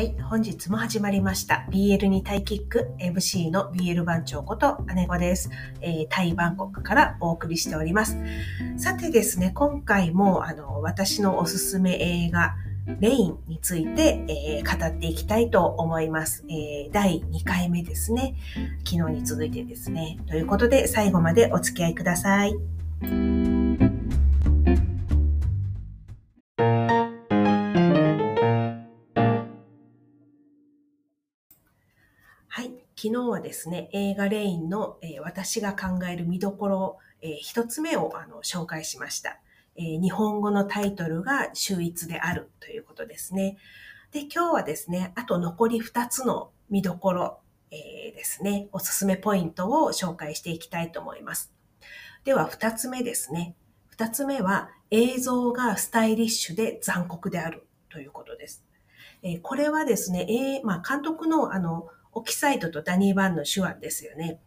はい、本日も始まりました。BL にタイキック MC の BL 番長こと姉子です、えー、タイバンコクからお送りしております。さてですね、今回もあの私のおすすめ映画レインについて、えー、語っていきたいと思います、えー、第2回目ですね。昨日に続いてですね。ということで最後までお付き合いください。昨日はですね、映画レインの、えー、私が考える見どころ、えー、一つ目をあの紹介しました、えー、日本語のタイトルが秀逸であるということですね。で、今日はですね、あと残り二つの見どころ、えー、ですね、おすすめポイントを紹介していきたいと思います。では二つ目ですね。二つ目は映像がスタイリッシュで残酷であるということです。えー、これはですね、えーまあ、監督のあのオキサイドとダニー・バンの手腕ですよね。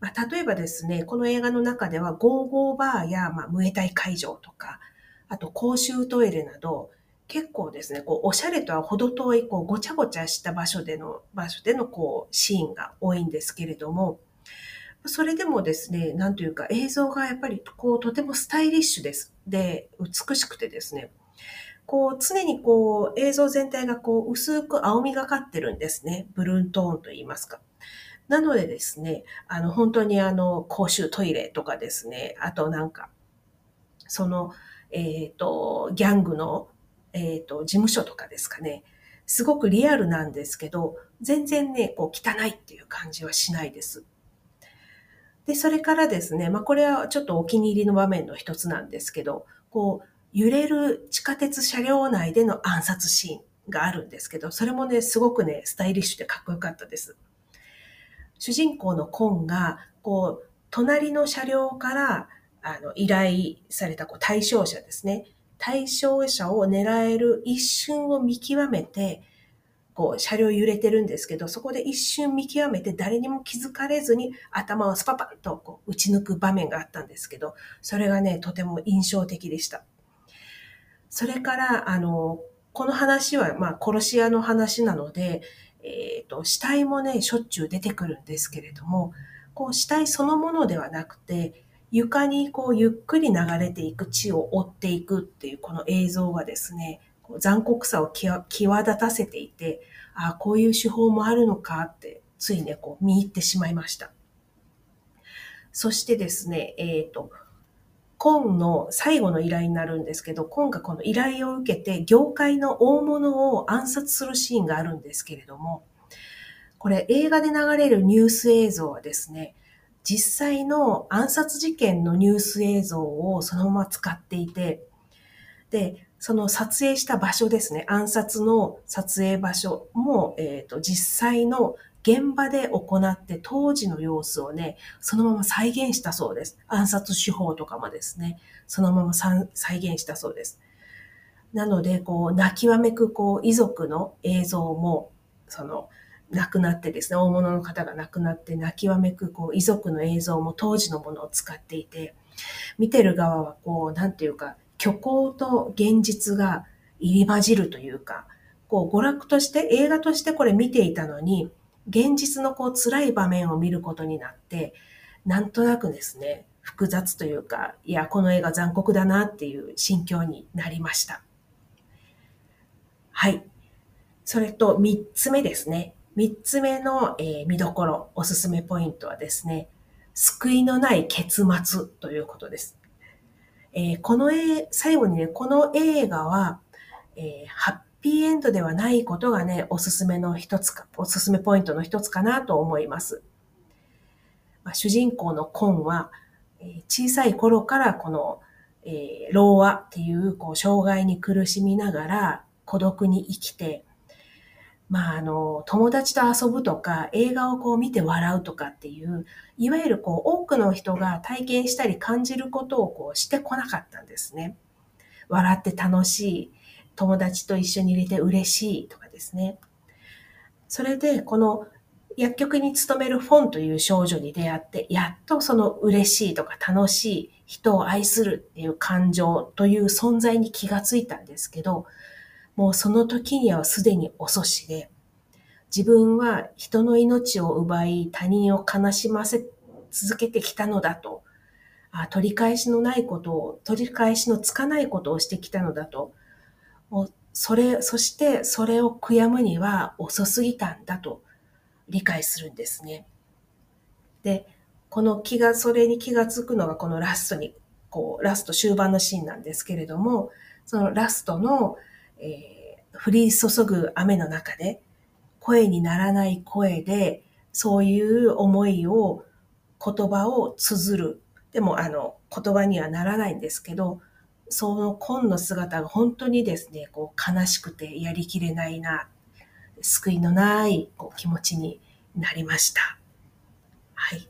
まあ、例えばですね、この映画の中ではゴーゴーバーや、まあ、ムエタイ会場とか、あと公衆トイレなど、結構ですね、こう、おしゃれとは程遠い、こう、ごちゃごちゃした場所での、場所での、こう、シーンが多いんですけれども、それでもですね、なんというか映像がやっぱり、こう、とてもスタイリッシュです。で、美しくてですね、こう、常にこう、映像全体がこう、薄く青みがかってるんですね。ブルーントーンと言いますか。なのでですね、あの、本当にあの、公衆トイレとかですね、あとなんか、その、えっ、ー、と、ギャングの、えっ、ー、と、事務所とかですかね、すごくリアルなんですけど、全然ね、こう、汚いっていう感じはしないです。で、それからですね、まあ、これはちょっとお気に入りの場面の一つなんですけど、こう、揺れる地下鉄車両内での暗殺シーンがあるんですけど、それもね、すごくね、スタイリッシュでかっこよかったです。主人公のコンが、こう、隣の車両から、あの、依頼されたこう対象者ですね。対象者を狙える一瞬を見極めて、こう、車両揺れてるんですけど、そこで一瞬見極めて誰にも気づかれずに頭をスパパンとこう打ち抜く場面があったんですけど、それがね、とても印象的でした。それから、あの、この話は、まあ、殺し屋の話なので、えっ、ー、と、死体もね、しょっちゅう出てくるんですけれども、こう、死体そのものではなくて、床にこう、ゆっくり流れていく血を追っていくっていうこの映像がですね、残酷さを際立たせていて、ああ、こういう手法もあるのかって、ついね、こう、見入ってしまいました。そしてですね、えっ、ー、と、コンの最後の依頼になるんですけど、コンがこの依頼を受けて、業界の大物を暗殺するシーンがあるんですけれども、これ映画で流れるニュース映像はですね、実際の暗殺事件のニュース映像をそのまま使っていて、で、その撮影した場所ですね、暗殺の撮影場所も、えっ、ー、と、実際の現場で行って当時の様子をね、そのまま再現したそうです。暗殺手法とかもですね、そのまま再現したそうです。なので、こう、泣きわめく、こう、遺族の映像も、その、亡くなってですね、大物の方が亡くなって泣きわめく、こう、遺族の映像も当時のものを使っていて、見てる側は、こう、なんていうか、虚構と現実が入り混じるというか、こう、娯楽として、映画としてこれ見ていたのに、現実のこう辛い場面を見ることになって、なんとなくですね、複雑というか、いや、この映画残酷だなっていう心境になりました。はい。それと三つ目ですね。三つ目の、えー、見どころ、おすすめポイントはですね、救いのない結末ということです。えー、この絵、最後にね、この映画は、えー、ハッピーエンドではないことがね、おすすめの一つか、おすすめポイントの一つかなと思います。まあ、主人公のコンは、え小さい頃からこの、えー、老和っていうこう障害に苦しみながら孤独に生きて、まあ、あの、友達と遊ぶとか、映画をこう見て笑うとかっていう、いわゆるこう、多くの人が体験したり感じることをこうしてこなかったんですね。笑って楽しい、友達と一緒に入れて嬉しいとかですね。それで、この薬局に勤めるフォンという少女に出会って、やっとその嬉しいとか楽しい、人を愛するっていう感情という存在に気がついたんですけど、もうその時にはすでに遅しで、自分は人の命を奪い他人を悲しませ続けてきたのだと、あ取り返しのないことを、取り返しのつかないことをしてきたのだと、もうそれ、そしてそれを悔やむには遅すぎたんだと理解するんですね。で、この気が、それに気がつくのがこのラストに、こう、ラスト終盤のシーンなんですけれども、そのラストの、えー、降り注ぐ雨の中で、声にならない声で、そういう思いを、言葉を綴る。でも、あの、言葉にはならないんですけど、その紺の姿が本当にですね、こう悲しくてやりきれないな、救いのないこう気持ちになりました。はい。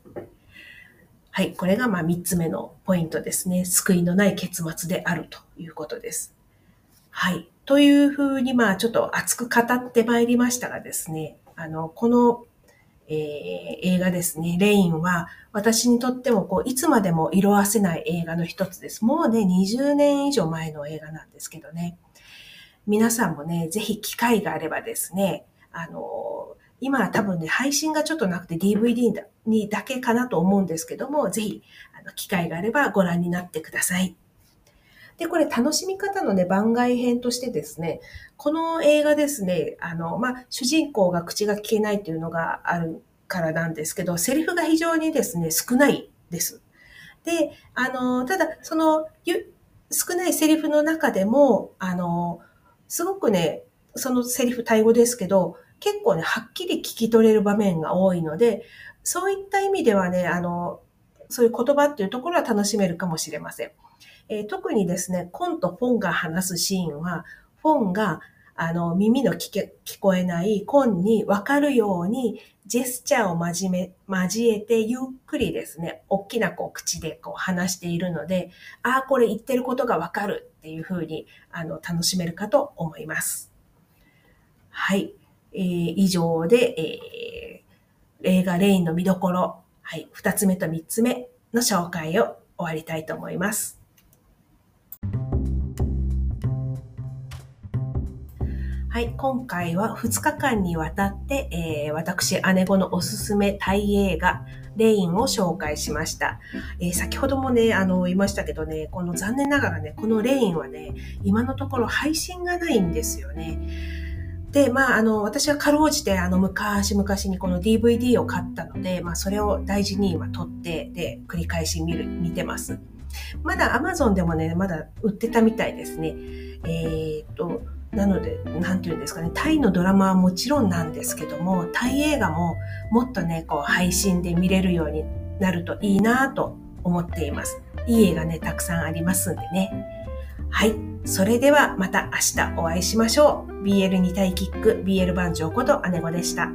はい。これがまあ3つ目のポイントですね。救いのない結末であるということです。はい。というふうにまあちょっと熱く語ってまいりましたがですね、あの、このえー、映画ですね。レインは私にとってもこういつまでも色あせない映画の一つです。もうね、20年以上前の映画なんですけどね。皆さんもね、ぜひ機会があればですね、あの、今は多分ね、配信がちょっとなくて DVD にだけかなと思うんですけども、ぜひ、あの、機会があればご覧になってください。で、これ楽しみ方のね、番外編としてですね、この映画ですね、あの、まあ、主人公が口が聞けないっていうのがあるからなんですけど、セリフが非常にですね、少ないです。で、あの、ただ、その、少ないセリフの中でも、あの、すごくね、そのセリフ、タイ語ですけど、結構ね、はっきり聞き取れる場面が多いので、そういった意味ではね、あの、そういう言葉っていうところは楽しめるかもしれません。えー、特にですね、コンとフォンが話すシーンは、フォンがあの耳の聞け聞こえないコンにわかるようにジェスチャーを交め交えてゆっくりですね、大きなこう口でこう話しているので、ああ、これ言ってることがわかるっていうふうにあの楽しめるかと思います。はい。えー、以上で、えー、映画レインの見どころ、はい、二つ目と三つ目の紹介を終わりたいと思います。はい、今回は2日間にわたって、えー、私、姉子のおすすめタイ映画、レインを紹介しました。えー、先ほどもね、あの、言いましたけどね、この残念ながらね、このレインはね、今のところ配信がないんですよね。で、まあ、あの、私はかろうじて、あの、昔々にこの DVD を買ったので、まあ、それを大事に今撮って、で、繰り返し見る、見てます。まだ Amazon でもね、まだ売ってたみたいですね。えー、っと、なので、なんていうんですかね、タイのドラマはもちろんなんですけども、タイ映画ももっとね、こう配信で見れるようになるといいなと思っています。いい映画ね、たくさんありますんでね。はい。それではまた明日お会いしましょう。BL 2体キック、BL 番長こと姉子でした。